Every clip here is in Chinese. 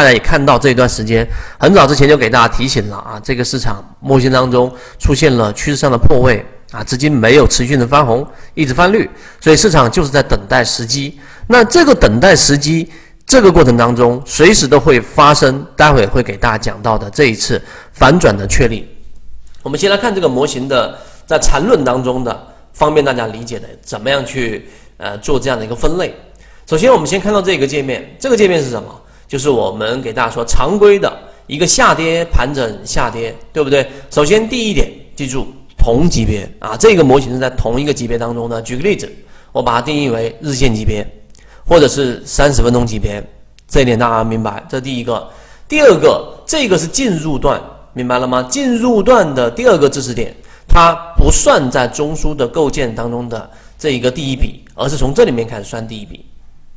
大家也看到这一段时间，很早之前就给大家提醒了啊，这个市场模型当中出现了趋势上的破位啊，资金没有持续的翻红，一直翻绿，所以市场就是在等待时机。那这个等待时机，这个过程当中随时都会发生，待会会给大家讲到的这一次反转的确立。我们先来看这个模型的在缠论当中的方便大家理解的，怎么样去呃做这样的一个分类。首先，我们先看到这个界面，这个界面是什么？就是我们给大家说常规的一个下跌盘整下跌，对不对？首先第一点，记住同级别啊，这个模型是在同一个级别当中的。举个例子，我把它定义为日线级别，或者是三十分钟级别，这一点大家明白？这第一个。第二个，这个是进入段。明白了吗？进入段的第二个知识点，它不算在中枢的构建当中的这一个第一笔，而是从这里面开始算第一笔。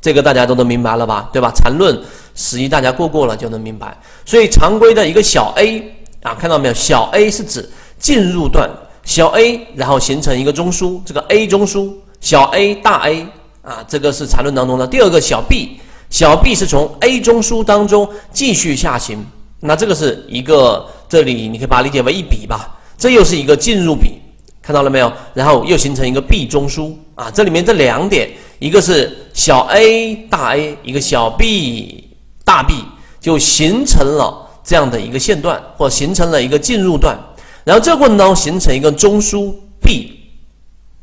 这个大家都能明白了吧？对吧？缠论十一大家过过了就能明白。所以常规的一个小 a 啊，看到没有？小 a 是指进入段，小 a 然后形成一个中枢，这个 a 中枢，小 a 大 A 啊，这个是缠论当中的第二个小 b，小 b 是从 a 中枢当中继续下行。那这个是一个，这里你可以把它理解为一笔吧，这又是一个进入笔，看到了没有？然后又形成一个 B 中枢啊，这里面这两点，一个是小 a 大 A，一个小 b 大 B，就形成了这样的一个线段，或形成了一个进入段，然后这个过程当中形成一个中枢 B，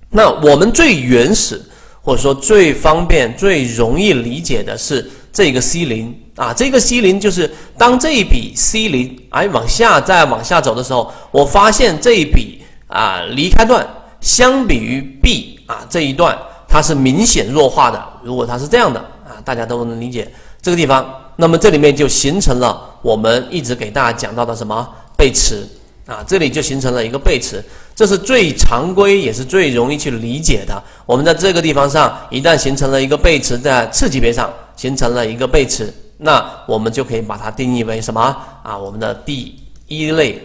那我们最原始或者说最方便、最容易理解的是这个 C 零。啊，这个 C 零就是当这一笔 C 零哎往下再往下走的时候，我发现这一笔啊离开段相比于 B 啊这一段它是明显弱化的。如果它是这样的啊，大家都能理解这个地方，那么这里面就形成了我们一直给大家讲到的什么背驰啊，这里就形成了一个背驰，这是最常规也是最容易去理解的。我们在这个地方上一旦形成了一个背驰，在次级别上形成了一个背驰。那我们就可以把它定义为什么啊？我们的第一类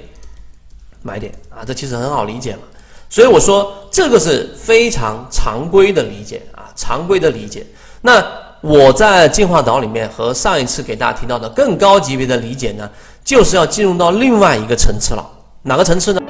买点啊，这其实很好理解嘛。所以我说这个是非常常规的理解啊，常规的理解。那我在进化岛里面和上一次给大家提到的更高级别的理解呢，就是要进入到另外一个层次了。哪个层次呢？